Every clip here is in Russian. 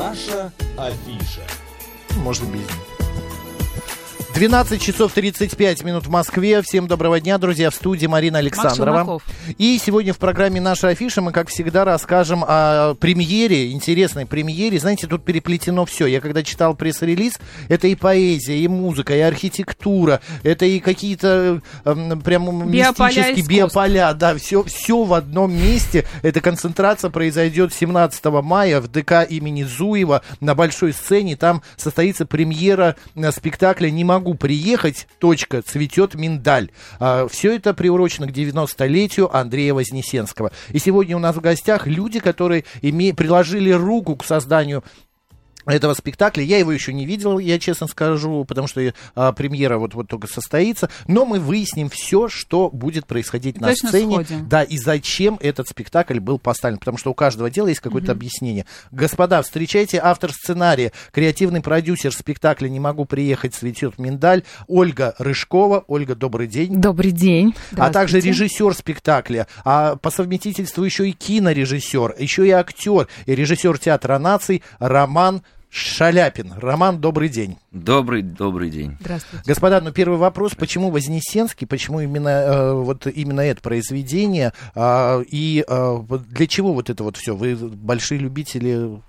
Наша афиша. Можно без них. 12 часов 35 минут в Москве. Всем доброго дня, друзья. В студии Марина Александрова. И сегодня в программе «Наша афиша» мы, как всегда, расскажем о премьере, интересной премьере. Знаете, тут переплетено все. Я когда читал пресс-релиз, это и поэзия, и музыка, и архитектура, это и какие-то э, прям мистические биополя. Да, все, все в одном месте. Эта концентрация произойдет 17 мая в ДК имени Зуева на большой сцене. Там состоится премьера э, спектакля «Не могу могу приехать, точка, цветет миндаль. А, все это приурочено к 90-летию Андрея Вознесенского. И сегодня у нас в гостях люди, которые име... приложили руку к созданию этого спектакля. Я его еще не видел, я честно скажу, потому что а, премьера вот, вот только состоится. Но мы выясним все, что будет происходить и на сцене. Сходим. Да, и зачем этот спектакль был поставлен. Потому что у каждого дела есть какое-то угу. объяснение. Господа, встречайте автор сценария, креативный продюсер спектакля «Не могу приехать, цветет миндаль» Ольга Рыжкова. Ольга, добрый день. Добрый день. А также режиссер спектакля, а по совместительству еще и кинорежиссер, еще и актер, и режиссер театра наций Роман Шаляпин. Роман, добрый день. Добрый, добрый день. Здравствуйте. Господа, ну первый вопрос, почему Вознесенский, почему именно э, вот именно это произведение э, и э, для чего вот это вот все? Вы большие любители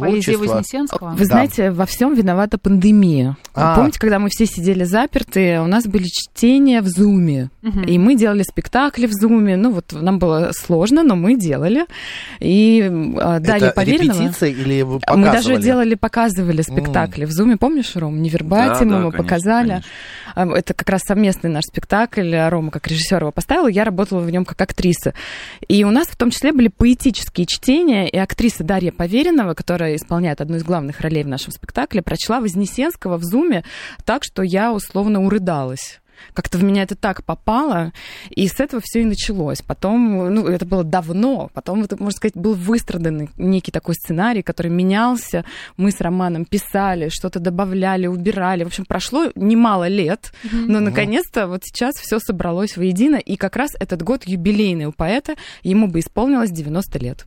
Поэзия Вознесенского? Вы да. знаете, во всем виновата пандемия. А. Помните, когда мы все сидели заперты, у нас были чтения в Зуме, угу. и мы делали спектакли в Зуме. Ну вот нам было сложно, но мы делали. И э, Дарья Поверенова... или вы показывали? Мы даже делали, показывали спектакли mm. в Зуме. Помнишь, Ром? Невербатимо да, да, мы конечно, показали. Конечно. Это как раз совместный наш спектакль. Рома как режиссер его поставил, я работала в нем как актриса. И у нас в том числе были поэтические чтения, и актриса Дарья Поверенова, которая исполняет одну из главных ролей в нашем спектакле, прочла Вознесенского в Зуме так, что я условно урыдалась как-то в меня это так попало, и с этого все и началось. Потом, ну, это было давно, потом, это, можно сказать, был выстраданный некий такой сценарий, который менялся. Мы с Романом писали, что-то добавляли, убирали. В общем, прошло немало лет, mm-hmm. но наконец-то вот сейчас все собралось воедино, и как раз этот год юбилейный у поэта, ему бы исполнилось 90 лет.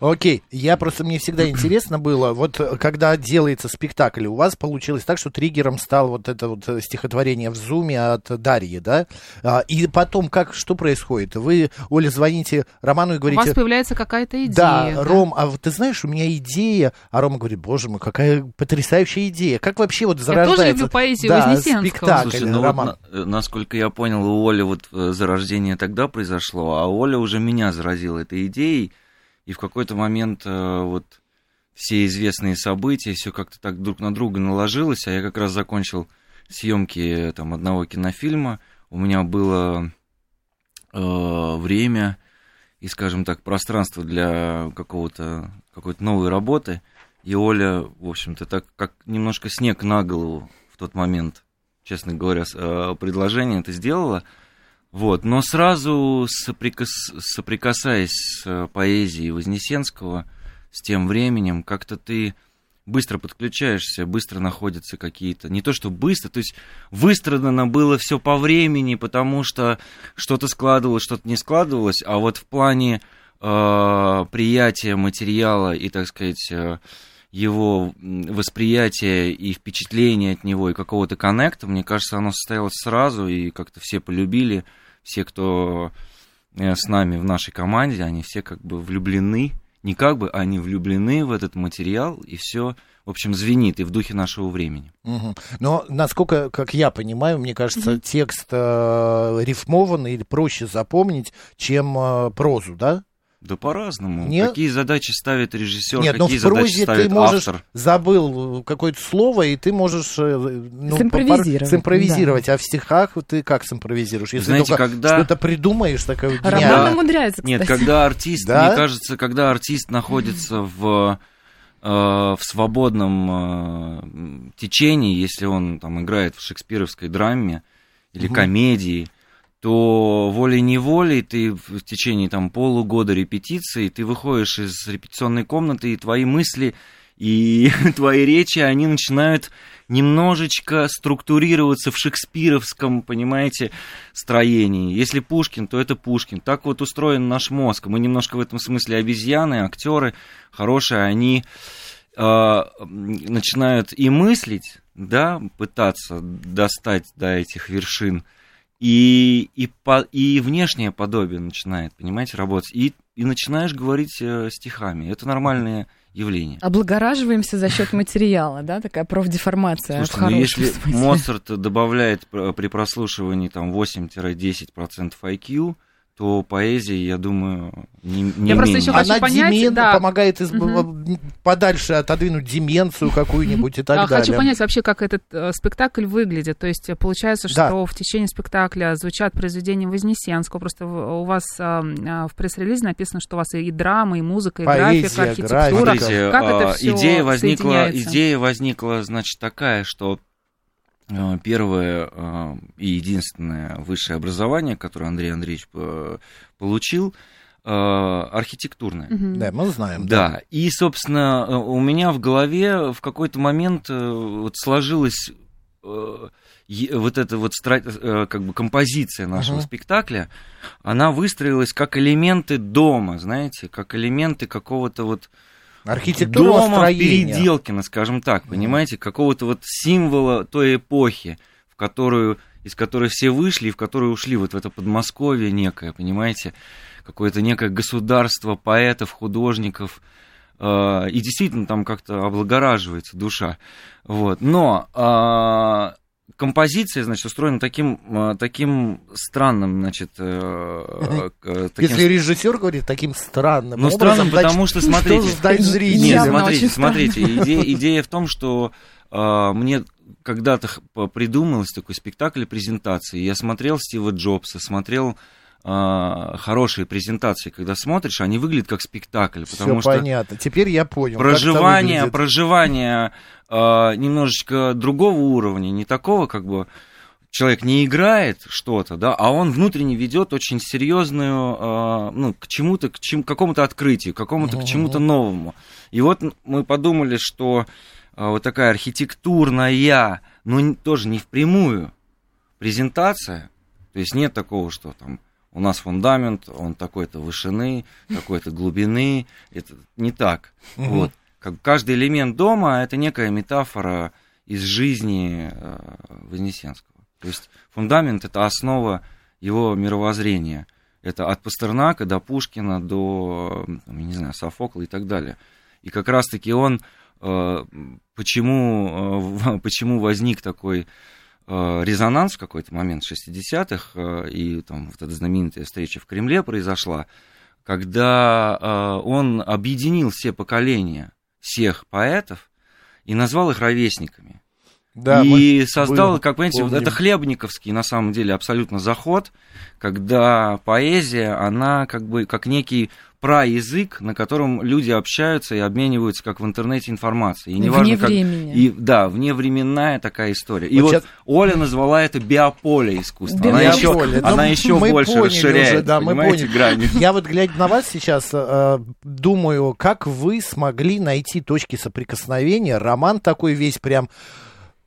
Окей, я просто, мне всегда интересно было, вот когда делается спектакль, у вас получилось так, что триггером стал вот это вот стихотворение в зуме от Дарьи, да? А, и потом, как, что происходит? Вы, Оля, звоните Роману и говорите... У вас появляется какая-то идея. Да, да, Ром, а вот ты знаешь, у меня идея, а Рома говорит, боже мой, какая потрясающая идея. Как вообще вот зарождается... Я тоже люблю поэзию да, спектакль, Слушай, ну Роман. Вот, на, насколько я понял, у Оли вот э, зарождение тогда произошло, а Оля уже меня заразила этой идеей, и в какой-то момент э, вот все известные события, все как-то так друг на друга наложилось, а я как раз закончил съемки там одного кинофильма, у меня было э, время и, скажем так, пространство для какого-то какой-то новой работы, и Оля, в общем-то, так как немножко снег на голову в тот момент, честно говоря, э, предложение это сделала, вот, но сразу соприкас... соприкасаясь с э, поэзией Вознесенского, с тем временем, как-то ты быстро подключаешься, быстро находятся какие-то, не то что быстро, то есть выстрадано было все по времени, потому что что-то складывалось, что-то не складывалось, а вот в плане э, приятия материала и, так сказать, э, его восприятия и впечатления от него и какого-то коннекта, мне кажется, оно состоялось сразу, и как-то все полюбили, все, кто э, с нами в нашей команде, они все как бы влюблены, не как бы, они влюблены в этот материал, и все, в общем, звенит и в духе нашего времени. Угу. Но, насколько, как я понимаю, мне кажется, угу. текст э, рифмованный или проще запомнить, чем э, прозу, да? Да по-разному. Нет? Какие задачи ставит режиссер, Нет, какие но в задачи ставит ты можешь, автор. Забыл какое-то слово, и ты можешь э, ну, симпровизировать. симпровизировать. Да. А в стихах ты как симпровизируешь? Если Знаете, только когда... что-то придумаешь, такое Роман умудряется, кстати. Нет, когда артист, да? мне кажется, когда артист находится в э, в свободном э, течении, если он там играет в шекспировской драме или угу. комедии, то волей-неволей ты в течение там полугода репетиции, ты выходишь из репетиционной комнаты, и твои мысли и твои речи, они начинают немножечко структурироваться в шекспировском, понимаете, строении. Если Пушкин, то это Пушкин. Так вот устроен наш мозг. Мы немножко в этом смысле обезьяны, актеры хорошие, они э, начинают и мыслить, да, пытаться достать до этих вершин, и, и, по, и внешнее подобие начинает, понимаете, работать, и, и начинаешь говорить э, стихами. Это нормальное явление. Облагораживаемся за счет материала, да, такая профдеформация. Слушайте, ну если смысле. Моцарт добавляет при прослушивании там 8-10% IQ, то поэзии, я думаю, не, не Я просто еще хочу Она понять, демен... да. помогает из... угу. подальше отодвинуть деменцию какую-нибудь и так а, далее. Хочу понять вообще, как этот э, спектакль выглядит. То есть получается, что да. в течение спектакля звучат произведения Вознесенского. Просто у вас э, в пресс-релизе написано, что у вас и драма, и музыка, и Поэзия, графика, архитектура. Смотрите, как это все идея возникла, идея возникла, значит, такая, что Э, первое э, и единственное высшее образование, которое Андрей Андреевич э, получил, архитектурное. Да, мы знаем. Да. да, и, собственно, у меня в голове в какой-то момент вот сложилась вот эта вот как бы композиция нашего uh-huh. спектакля, она выстроилась как элементы дома, знаете, как элементы какого-то вот Архитектура дома Переделкина, скажем так, понимаете, какого-то вот символа той эпохи, в которую, из которой все вышли и в которую ушли, вот в это Подмосковье некое, понимаете, какое-то некое государство поэтов, художников, э, и действительно там как-то облагораживается душа. Вот. Но э, композиция, значит, устроена таким, э, таким странным, значит... Э, э, таким... Если режиссер говорит таким странным Ну, странным, потому что, смотрите... Что Нет, смотрите, смотрите, идея, идея в том, что э, мне когда-то придумалось такой спектакль презентации. Я смотрел Стива Джобса, смотрел э, хорошие презентации, когда смотришь, они выглядят как спектакль. Потому Все что понятно. Теперь я понял. Проживание, проживание э, немножечко другого уровня, не такого, как бы человек не играет что-то, да, а он внутренне ведет очень серьезную, э, ну, к чему-то, к чем, какому-то открытию, к какому-то, к чему-то новому. И вот мы подумали, что э, вот такая архитектурная, но тоже не впрямую презентация, то есть нет такого, что там у нас фундамент, он такой-то вышины, такой-то глубины. Это не так. Угу. Вот. Как каждый элемент дома это некая метафора из жизни э, Вознесенского. То есть фундамент это основа его мировоззрения. Это от Пастернака до Пушкина, до, там, не знаю, Софокла и так далее. И как раз-таки он, э, почему, э, почему возник такой резонанс в какой-то момент 60-х, э, и там вот эта знаменитая встреча в Кремле произошла, когда э, он объединил все поколения всех поэтов и назвал их ровесниками. Да, и создал, были, как понимаете, помним. это хлебниковский на самом деле абсолютно заход, когда поэзия, она как бы как некий праязык, на котором люди общаются и обмениваются, как в интернете, информацией. И неважно, вне как... времени. И, да, вневременная такая история. И вот, вот сейчас... Оля назвала это биополе искусства. Биополе. Она еще, ну, она еще больше расширяет, уже, да, мы поняли. грани. Я вот, глядя на вас сейчас, э, думаю, как вы смогли найти точки соприкосновения. Роман такой весь прям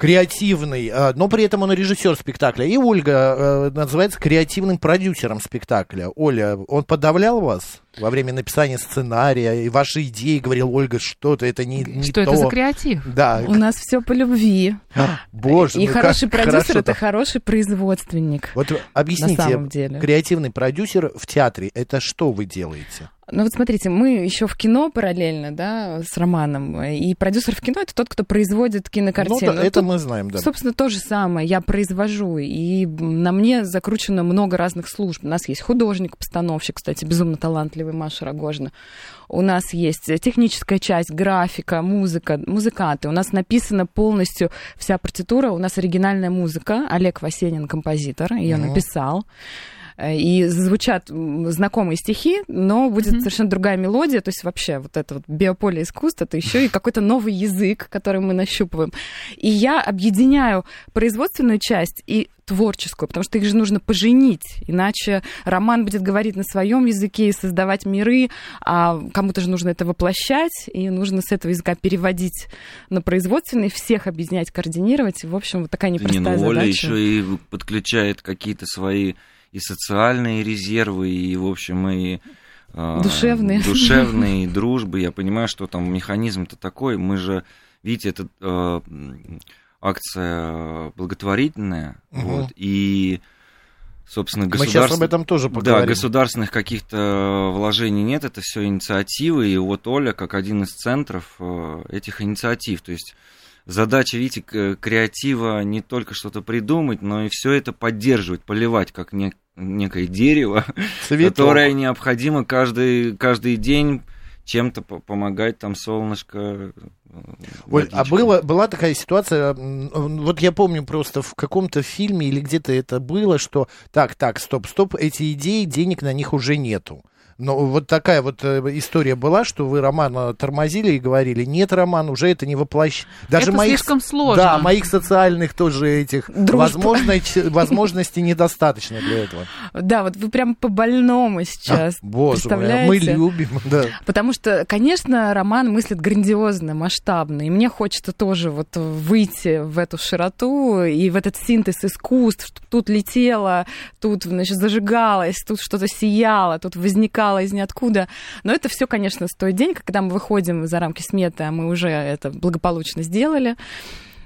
креативный, э, но при этом он режиссер спектакля. И Ольга э, называется креативным продюсером спектакля. Оля, он подавлял вас во время написания сценария и ваши идеи, говорил Ольга, что-то это не, не что то. это за креатив? Да. У нас все по любви. А, боже, и ну хороший как, продюсер это хороший производственник. Вот объясните, на самом деле. креативный продюсер в театре это что вы делаете? Ну вот смотрите, мы еще в кино параллельно, да, с Романом. И продюсер в кино это тот, кто производит кинокартину. Ну, да, это тут, мы знаем, да. Собственно, то же самое. Я произвожу. И на мне закручено много разных служб. У нас есть художник-постановщик, кстати, безумно талантливый Маша Рогожина. У нас есть техническая часть, графика, музыка, музыканты. У нас написана полностью вся партитура. У нас оригинальная музыка. Олег Васенин, композитор, ее угу. написал. Э, и звучат знакомые стихи, но будет mm-hmm. совершенно другая мелодия, то есть вообще вот это вот биополе искусства, это еще и какой-то новый язык, который мы нащупываем. И я объединяю производственную часть и творческую, потому что их же нужно поженить, иначе роман будет говорить на своем языке и создавать миры, а кому-то же нужно это воплощать, и нужно с этого языка переводить на производственный, всех объединять, координировать. В общем, вот такая непростая Не, ну, Оля задача. еще и подключает какие-то свои и социальные резервы, и, в общем, и душевные. Душевные, дружбы. Я понимаю, что там механизм-то такой. Мы же, видите, это э, акция благотворительная, угу. вот, и собственно, государств... Мы сейчас об этом тоже поговорим. Да, государственных каких-то вложений нет, это все инициативы, и вот Оля как один из центров э, этих инициатив, то есть задача, видите, креатива не только что-то придумать, но и все это поддерживать, поливать как не, некое дерево, Цветок. которое необходимо каждый, каждый день чем-то помогать, там солнышко. Оль, а было, была такая ситуация, вот я помню просто в каком-то фильме или где-то это было, что так, так, стоп, стоп, эти идеи, денег на них уже нету. Но вот такая вот э, история была, что вы Романа тормозили и говорили, нет, Роман, уже это не воплощ... Даже это моих, слишком сложно. Да, моих социальных тоже этих возможностей, возможностей недостаточно для этого. Да, вот вы прям по больному сейчас. А, боже мой, мы любим, да. Потому что, конечно, Роман мыслит грандиозно, масштабно, и мне хочется тоже вот выйти в эту широту и в этот синтез искусств, тут летело, тут, значит, зажигалось, тут что-то сияло, тут возникало возникало из ниоткуда. Но это все, конечно, стоит денег. Когда мы выходим за рамки сметы, а мы уже это благополучно сделали,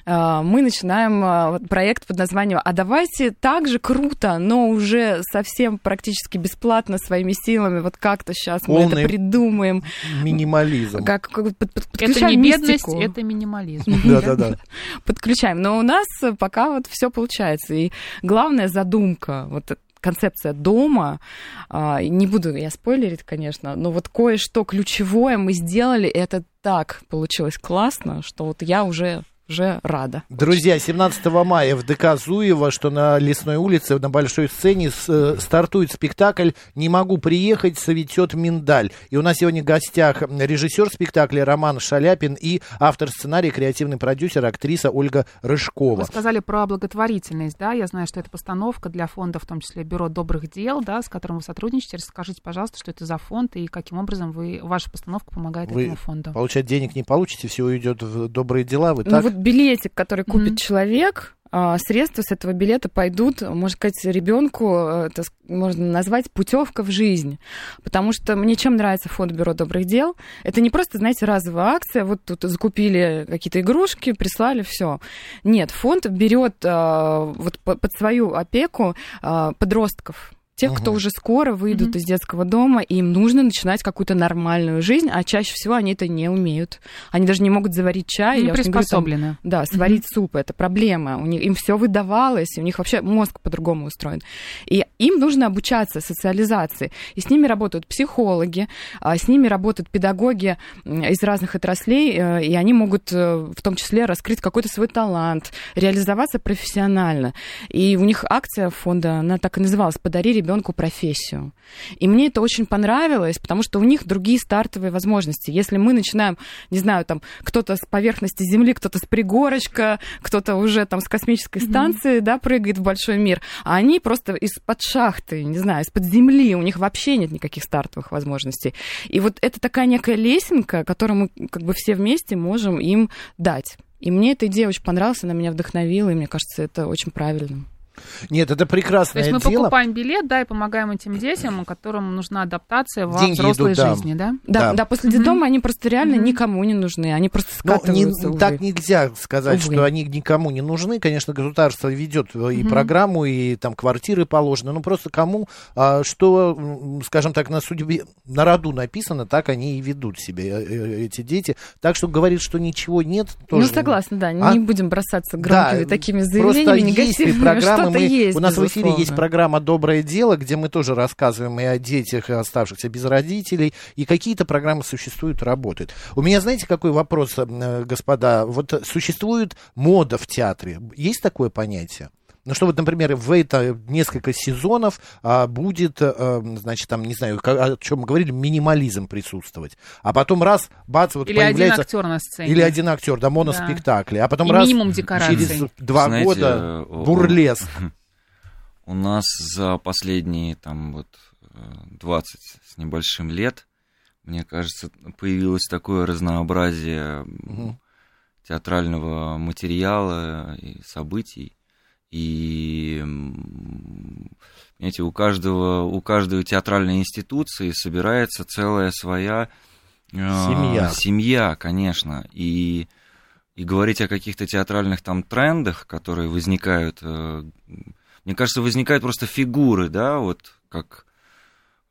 а, мы начинаем а, проект под названием «А давайте так же круто, но уже совсем практически бесплатно своими силами, вот как-то сейчас Полный мы это придумаем». Минимализм. Как, как под, это не бедность, это минимализм. Да-да-да. Подключаем. Но у нас пока вот все получается. И главная задумка, вот концепция дома, а, не буду я спойлерить, конечно, но вот кое-что ключевое мы сделали, и это так получилось классно, что вот я уже уже рада. Друзья, 17 мая в ДК Зуева, что на Лесной улице, на большой сцене с, стартует спектакль «Не могу приехать, советет миндаль». И у нас сегодня в гостях режиссер спектакля Роман Шаляпин и автор сценария, креативный продюсер, актриса Ольга Рыжкова. Вы сказали про благотворительность, да? Я знаю, что это постановка для фонда, в том числе Бюро добрых дел, да, с которым вы сотрудничаете. Расскажите, пожалуйста, что это за фонд и каким образом вы, ваша постановка помогает вы, этому фонду. Получать денег не получите, все уйдет в добрые дела. Вы ну, так? Вот билетик, который купит mm-hmm. человек, а, средства с этого билета пойдут, можно сказать, ребенку, это можно назвать путевка в жизнь. Потому что мне чем нравится фонд Бюро добрых дел, это не просто, знаете, разовая акция, вот тут закупили какие-то игрушки, прислали, все. Нет, фонд берет а, вот под свою опеку а, подростков, тех, угу. кто уже скоро выйдут угу. из детского дома, и им нужно начинать какую-то нормальную жизнь, а чаще всего они это не умеют. Они даже не могут заварить чай. Не приспособлены. да, сварить угу. суп, это проблема. У них, им все выдавалось, у них вообще мозг по-другому устроен. И им нужно обучаться социализации. И с ними работают психологи, а с ними работают педагоги из разных отраслей, э, и они могут э, в том числе раскрыть какой-то свой талант, реализоваться профессионально. И у них акция фонда, она так и называлась «Подари ребенку профессию. И мне это очень понравилось, потому что у них другие стартовые возможности. Если мы начинаем, не знаю, там кто-то с поверхности Земли, кто-то с пригорочка, кто-то уже там с космической станции, mm-hmm. да, прыгает в большой мир, а они просто из-под шахты, не знаю, из-под земли, у них вообще нет никаких стартовых возможностей. И вот это такая некая лесенка, которую мы как бы все вместе можем им дать. И мне эта идея очень понравилась, она меня вдохновила, и мне кажется, это очень правильно. Нет, это прекрасное дело. То есть мы дело. покупаем билет, да, и помогаем этим детям, которым нужна адаптация во Деньги взрослой идут, жизни, да? Да, да, да после детдома mm-hmm. они просто реально mm-hmm. никому не нужны, они просто скатываются. Ну, не, так нельзя сказать, увы. что они никому не нужны. Конечно, государство ведет и mm-hmm. программу, и там квартиры положены, но просто кому, а, что, скажем так, на судьбе, на роду написано, так они и ведут себя, э, э, эти дети. Так что говорит, что ничего нет, тоже... Ну, согласна, да, а? не будем бросаться громкими да, такими заявлениями негативными, программы, мы, есть, у нас безусловно. в эфире есть программа «Доброе дело», где мы тоже рассказываем и о детях, и оставшихся без родителей, и какие-то программы существуют, работают. У меня, знаете, какой вопрос, э, господа? Вот существует мода в театре. Есть такое понятие? Ну, что вот, например, в это несколько сезонов а, будет, а, значит, там, не знаю, о чем мы говорили, минимализм присутствовать. А потом раз, бац, вот или появляется... один актер на сцене. Или один актер, да, моноспектакли. Да. А потом И раз, минимум декораций. через два Знаете, года бурлеск. У нас за последние, там, вот, 20 с небольшим лет, мне кажется, появилось такое разнообразие угу. театрального материала и событий, и Понимаете, у каждого, у каждой театральной институции собирается целая своя э, семья. семья, конечно. И, и говорить о каких-то театральных там трендах, которые возникают, э, мне кажется, возникают просто фигуры, да, вот как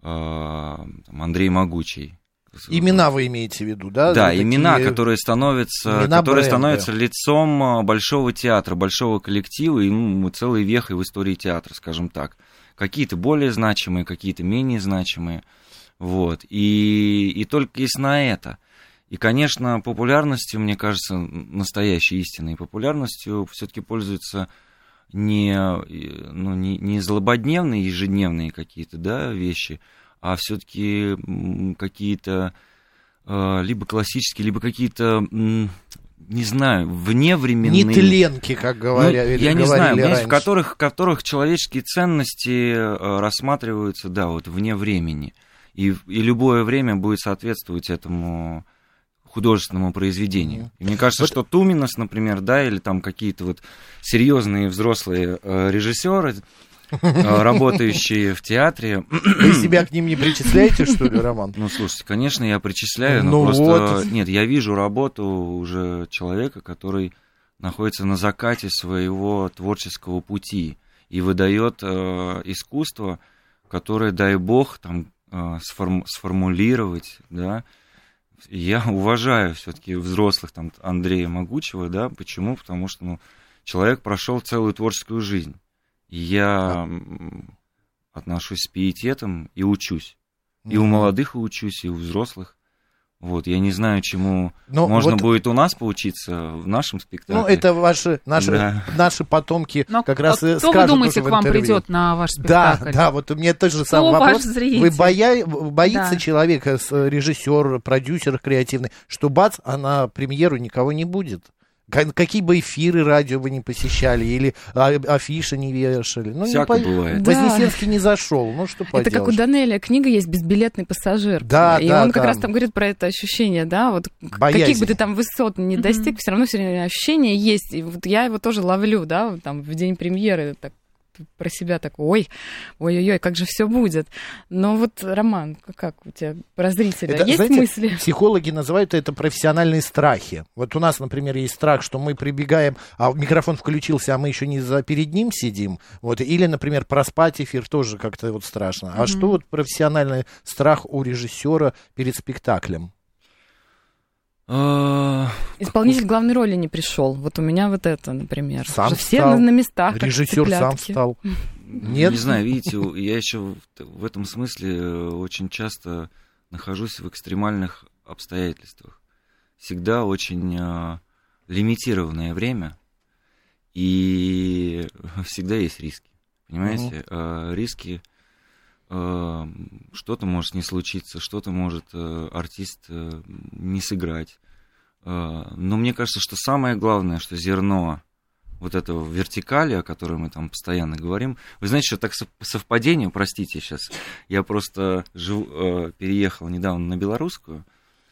э, там, Андрей Могучий. Имена вы имеете в виду, да? Да, Такие... имена, которые становятся, имена которые становятся лицом э, большого театра, большого коллектива и ну, целой вехой в истории театра, скажем так какие-то более значимые, какие-то менее значимые. Вот. И, и только есть на это. И, конечно, популярностью, мне кажется, настоящей истинной популярностью все-таки пользуются не, ну, не, не злободневные, ежедневные какие-то да, вещи, а все-таки какие-то э, либо классические, либо какие-то не знаю, вневременные... Нетленки, как говоря, ну, я не знаю, раньше. в которых, в которых человеческие ценности э, рассматриваются, да, вот вне времени. И, и любое время будет соответствовать этому художественному произведению. И мне кажется, вот... что Туминос, например, да, или там какие-то вот серьезные взрослые э, режиссеры, работающие в театре. Вы себя к ним не причисляете, что ли, Роман? Ну, слушайте, конечно, я причисляю, но ну просто... Вот. Нет, я вижу работу уже человека, который находится на закате своего творческого пути и выдает э, искусство, которое, дай бог, там э, сформ, сформулировать, да. Я уважаю все-таки взрослых, там, Андрея Могучего, да, почему? Потому что, ну, человек прошел целую творческую жизнь я отношусь с пиететом и учусь. И у молодых и учусь, и у взрослых. Вот, я не знаю, чему Но ну, можно вот... будет у нас поучиться в нашем спектакле. Ну, это ваши, наши, да. наши потомки Но как раз а кто вы думаете, к вам придет на ваш спектакль? Да, да, вот у меня тоже самый вопрос. Вы боя... боится да. человека, режиссер, продюсер креативный, что бац, а на премьеру никого не будет? Какие бы эфиры радио вы не посещали, или афиши не вешали. Ну, Всяко не по... бывает. Да. Вознесенский не зашел, ну что поделать. Это как у Данеля книга есть «Безбилетный пассажир». Да, и да, он да. как раз там говорит про это ощущение, да, вот Боязнь. каких бы ты там высот не достиг, mm-hmm. все равно все время ощущение есть. И вот я его тоже ловлю, да, там в день премьеры, так про себя такой, ой, ой-ой-ой, как же все будет. Но вот, Роман, как у тебя про зрителя? Это, есть знаете, мысли? Психологи называют это профессиональные страхи. Вот у нас, например, есть страх, что мы прибегаем, а микрофон включился, а мы еще не за, перед ним сидим. Вот. Или, например, проспать эфир тоже как-то вот страшно. А mm-hmm. что вот профессиональный страх у режиссера перед спектаклем? А, Исполнитель главной роли не пришел. Вот у меня вот это, например. Сам Уже все на, на местах. Режиссер сам встал. Нет? Не знаю, видите, я еще в этом смысле э, очень часто нахожусь в экстремальных обстоятельствах. Всегда очень э, лимитированное время, и всегда есть риски. Понимаете? Угу. Э, риски Э, что-то может не случиться, что-то может э, артист э, не сыграть. Но мне кажется, что самое главное, что зерно вот этого вертикали, о которой мы там постоянно говорим. Вы знаете, что так совпадение, простите сейчас, я просто жив, переехал недавно на белорусскую,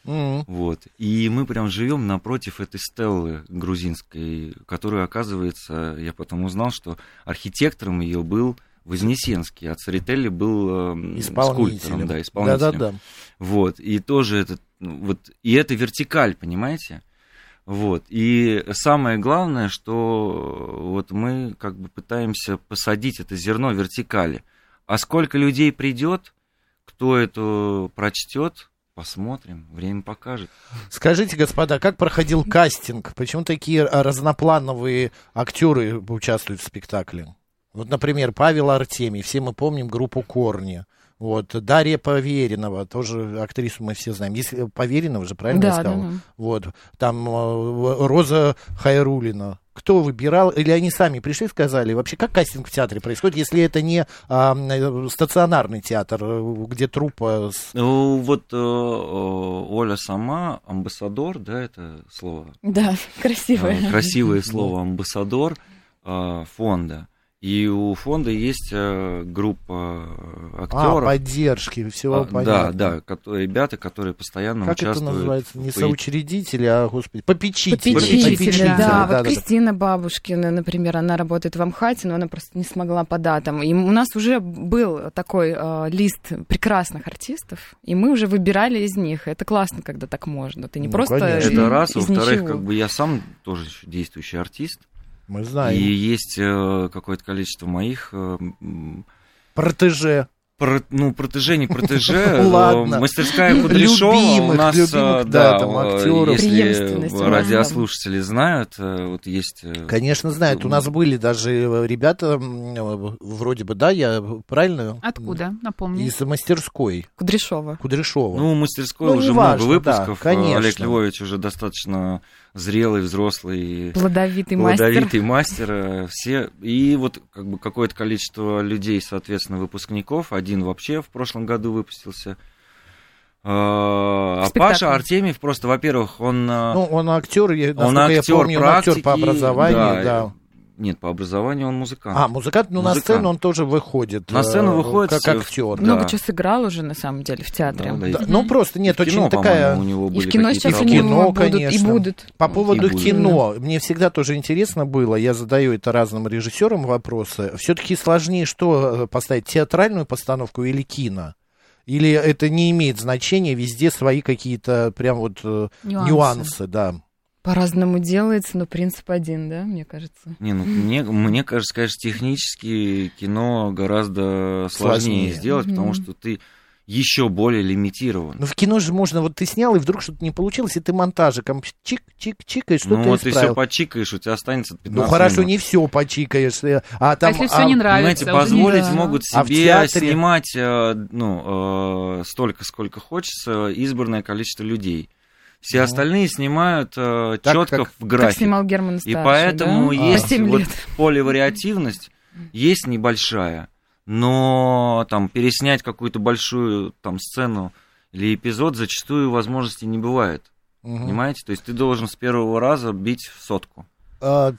mm-hmm. вот, и мы прям живем напротив этой стеллы грузинской, которую, оказывается, я потом узнал, что архитектором ее был Вознесенский, а Церетели был э, скульптором, да, исполнителем. Да-да-да. Вот, и тоже этот, ну, вот, и это вертикаль, понимаете? Вот, и самое главное, что вот мы как бы пытаемся посадить это зерно вертикали. А сколько людей придет, кто это прочтет, Посмотрим, время покажет. Скажите, господа, как проходил кастинг? Почему такие разноплановые актеры участвуют в спектакле? Вот, например, Павел Артемий, все мы помним группу «Корни». Вот, Дарья Поверенова, тоже актрису мы все знаем. Если Поверенова же, правильно да, я сказал? Да, да. Вот, там э, Роза Хайрулина. Кто выбирал? Или они сами пришли и сказали? Вообще, как кастинг в театре происходит, если это не а, стационарный театр, э, где трупа... Ну, вот э, Оля сама, амбассадор, да, это слово? Да, красивое. Красивое слово, амбассадор фонда. И у фонда есть э, группа э, актеров. А, поддержки, всего а, понятно. Да, да, которые, ребята, которые постоянно как участвуют. Как это называется? Не соучредители, а, господи, попечители. Попечители, попечители да. да. Вот да, Кристина да. Бабушкина, например, она работает в Амхате, но она просто не смогла по датам. И у нас уже был такой э, лист прекрасных артистов, и мы уже выбирали из них. Это классно, когда так можно. Ты не ну, просто конечно. Это раз, во-вторых, как бы я сам тоже действующий артист. Мы знаем. И есть э, какое-то количество моих... Э, Протеже. Про, ну, протеже, не протеже. Ладно. Мастерская Кудряшова у нас, любимых, да, там, актеров. если радиослушатели знают, вот есть... Конечно, знают. У нас были даже ребята, вроде бы, да, я правильно? Откуда, напомню? Из мастерской. Кудряшова. Кудряшова. Ну, мастерской ну, уже важно, много выпусков. Да, конечно. Олег Львович уже достаточно зрелый, взрослый, плодовитый, плодовитый мастер. мастер. Все и вот как бы какое-то количество людей, соответственно, выпускников. Один вообще в прошлом году выпустился. А, а Паша Артемьев просто, во-первых, он... А, ну, он актер, он актер, я помню, практики, он актер по образованию, да. да. Нет, по образованию он музыкант. А, музыкант, ну музыкант. на сцену он тоже выходит. На сцену э, выходит как актер. Да. Много чего сыграл уже, на самом деле, в театре. Да, да, да. Ну, просто нет, и очень кино, такая... У него были и в кино сейчас в кино, будут, конечно. и будут. По поводу и кино, будут. мне всегда тоже интересно было, я задаю это разным режиссерам вопросы. Все-таки сложнее что э, поставить, театральную постановку или кино? Или это не имеет значения, везде свои какие-то прям вот э, нюансы, нюансы да? По-разному делается, но принцип один, да, мне кажется? Не, ну, мне, мне кажется, конечно, технически кино гораздо сложнее, сложнее. сделать, mm-hmm. потому что ты еще более лимитирован. Ну, в кино же можно, вот ты снял, и вдруг что-то не получилось, и ты монтажиком чик-чик-чик, и что-то Ну, вот ты все почикаешь, у тебя останется 15 Ну, хорошо, минут. не все почикаешь. Э, а, там, а если все а, не нравится? Понимаете, позволить да. могут себе а театре... снимать, э, ну, э, столько, сколько хочется, избранное количество людей. Все ну. остальные снимают э, четко как, в график. Как снимал Герман Старший, И поэтому да? есть а, вот поливариативность, есть небольшая, но там переснять какую-то большую там сцену или эпизод зачастую возможности не бывает. Угу. Понимаете? То есть ты должен с первого раза бить в сотку. А,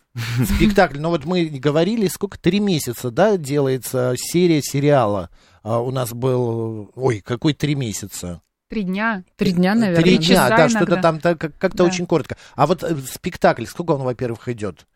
спектакль, ну вот мы говорили, сколько, три месяца, да, делается серия сериала. А, у нас был, ой, какой три месяца? Три дня. Три дня, наверное. Три дня, да, что-то там как-то да. очень коротко. А вот э, спектакль, сколько он, во-первых, идет?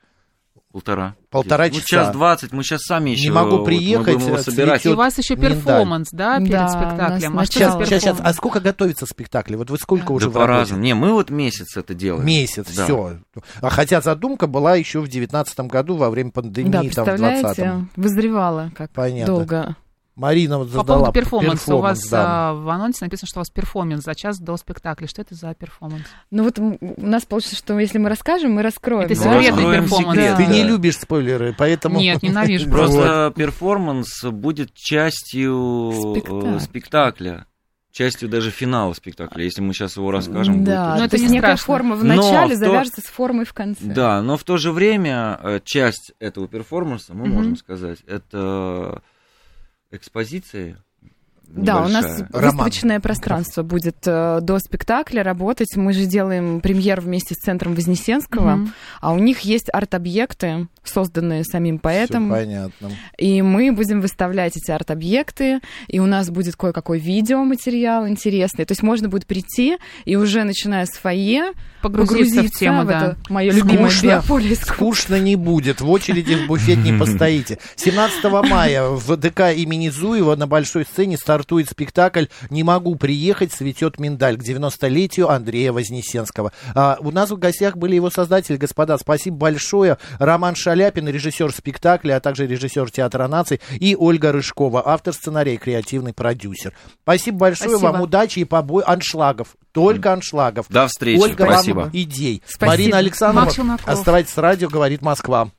Полтора. Полтора часа. Ну, час двадцать, мы сейчас сами еще... Не могу приехать. Вот, мы собирать. И у вас еще перформанс, да, перед да, спектаклем? Сейчас, сейчас, сейчас. А сколько готовится спектакль? Вот вы сколько да. уже да по-разному. Не, мы вот месяц это делаем. Месяц, да. все. А хотя задумка была еще в девятнадцатом году во время пандемии, да, там, в 20 вызревала как Понятно. долго. Марина вот задала По поводу перформанса. перформанс, у вас да. а, в анонсе написано, что у вас перформанс за час до спектакля. Что это за перформанс? Ну вот у нас получится, что если мы расскажем, мы раскроем. Это секретный да. перформанс. Да. Ты не любишь спойлеры, поэтому... Нет, ненавижу. Просто перформанс будет частью э, спектакля частью даже финала спектакля, если мы сейчас его расскажем. Да, будет... но это не некая форма в начале но завяжется то... с формой в конце. Да, но в то же время э, часть этого перформанса, мы mm-hmm. можем сказать, это экспозиции да, у нас выставочное пространство будет э, до спектакля работать. Мы же делаем премьер вместе с Центром Вознесенского, mm-hmm. а у них есть арт-объекты, созданные самим поэтом. Всё понятно. И мы будем выставлять эти арт-объекты, и у нас будет кое-какой видеоматериал интересный. То есть можно будет прийти и уже начиная с фойе погрузиться, погрузиться в тему, в да. это мое любимое биополе Скучно не будет, в очереди в буфет не постоите. 17 мая в ДК имени Зуева на большой сцене стартует спектакль «Не могу приехать, цветет миндаль» к 90-летию Андрея Вознесенского. А, у нас в гостях были его создатели, господа, спасибо большое. Роман Шаляпин, режиссер спектакля, а также режиссер театра наций, и Ольга Рыжкова, автор сценария и креативный продюсер. Спасибо большое, спасибо. вам удачи и побой аншлагов. Только аншлагов. До встречи. Ольга, спасибо. вам идей. Спасибо. Марина Александровна, оставайтесь с радио, говорит Москва.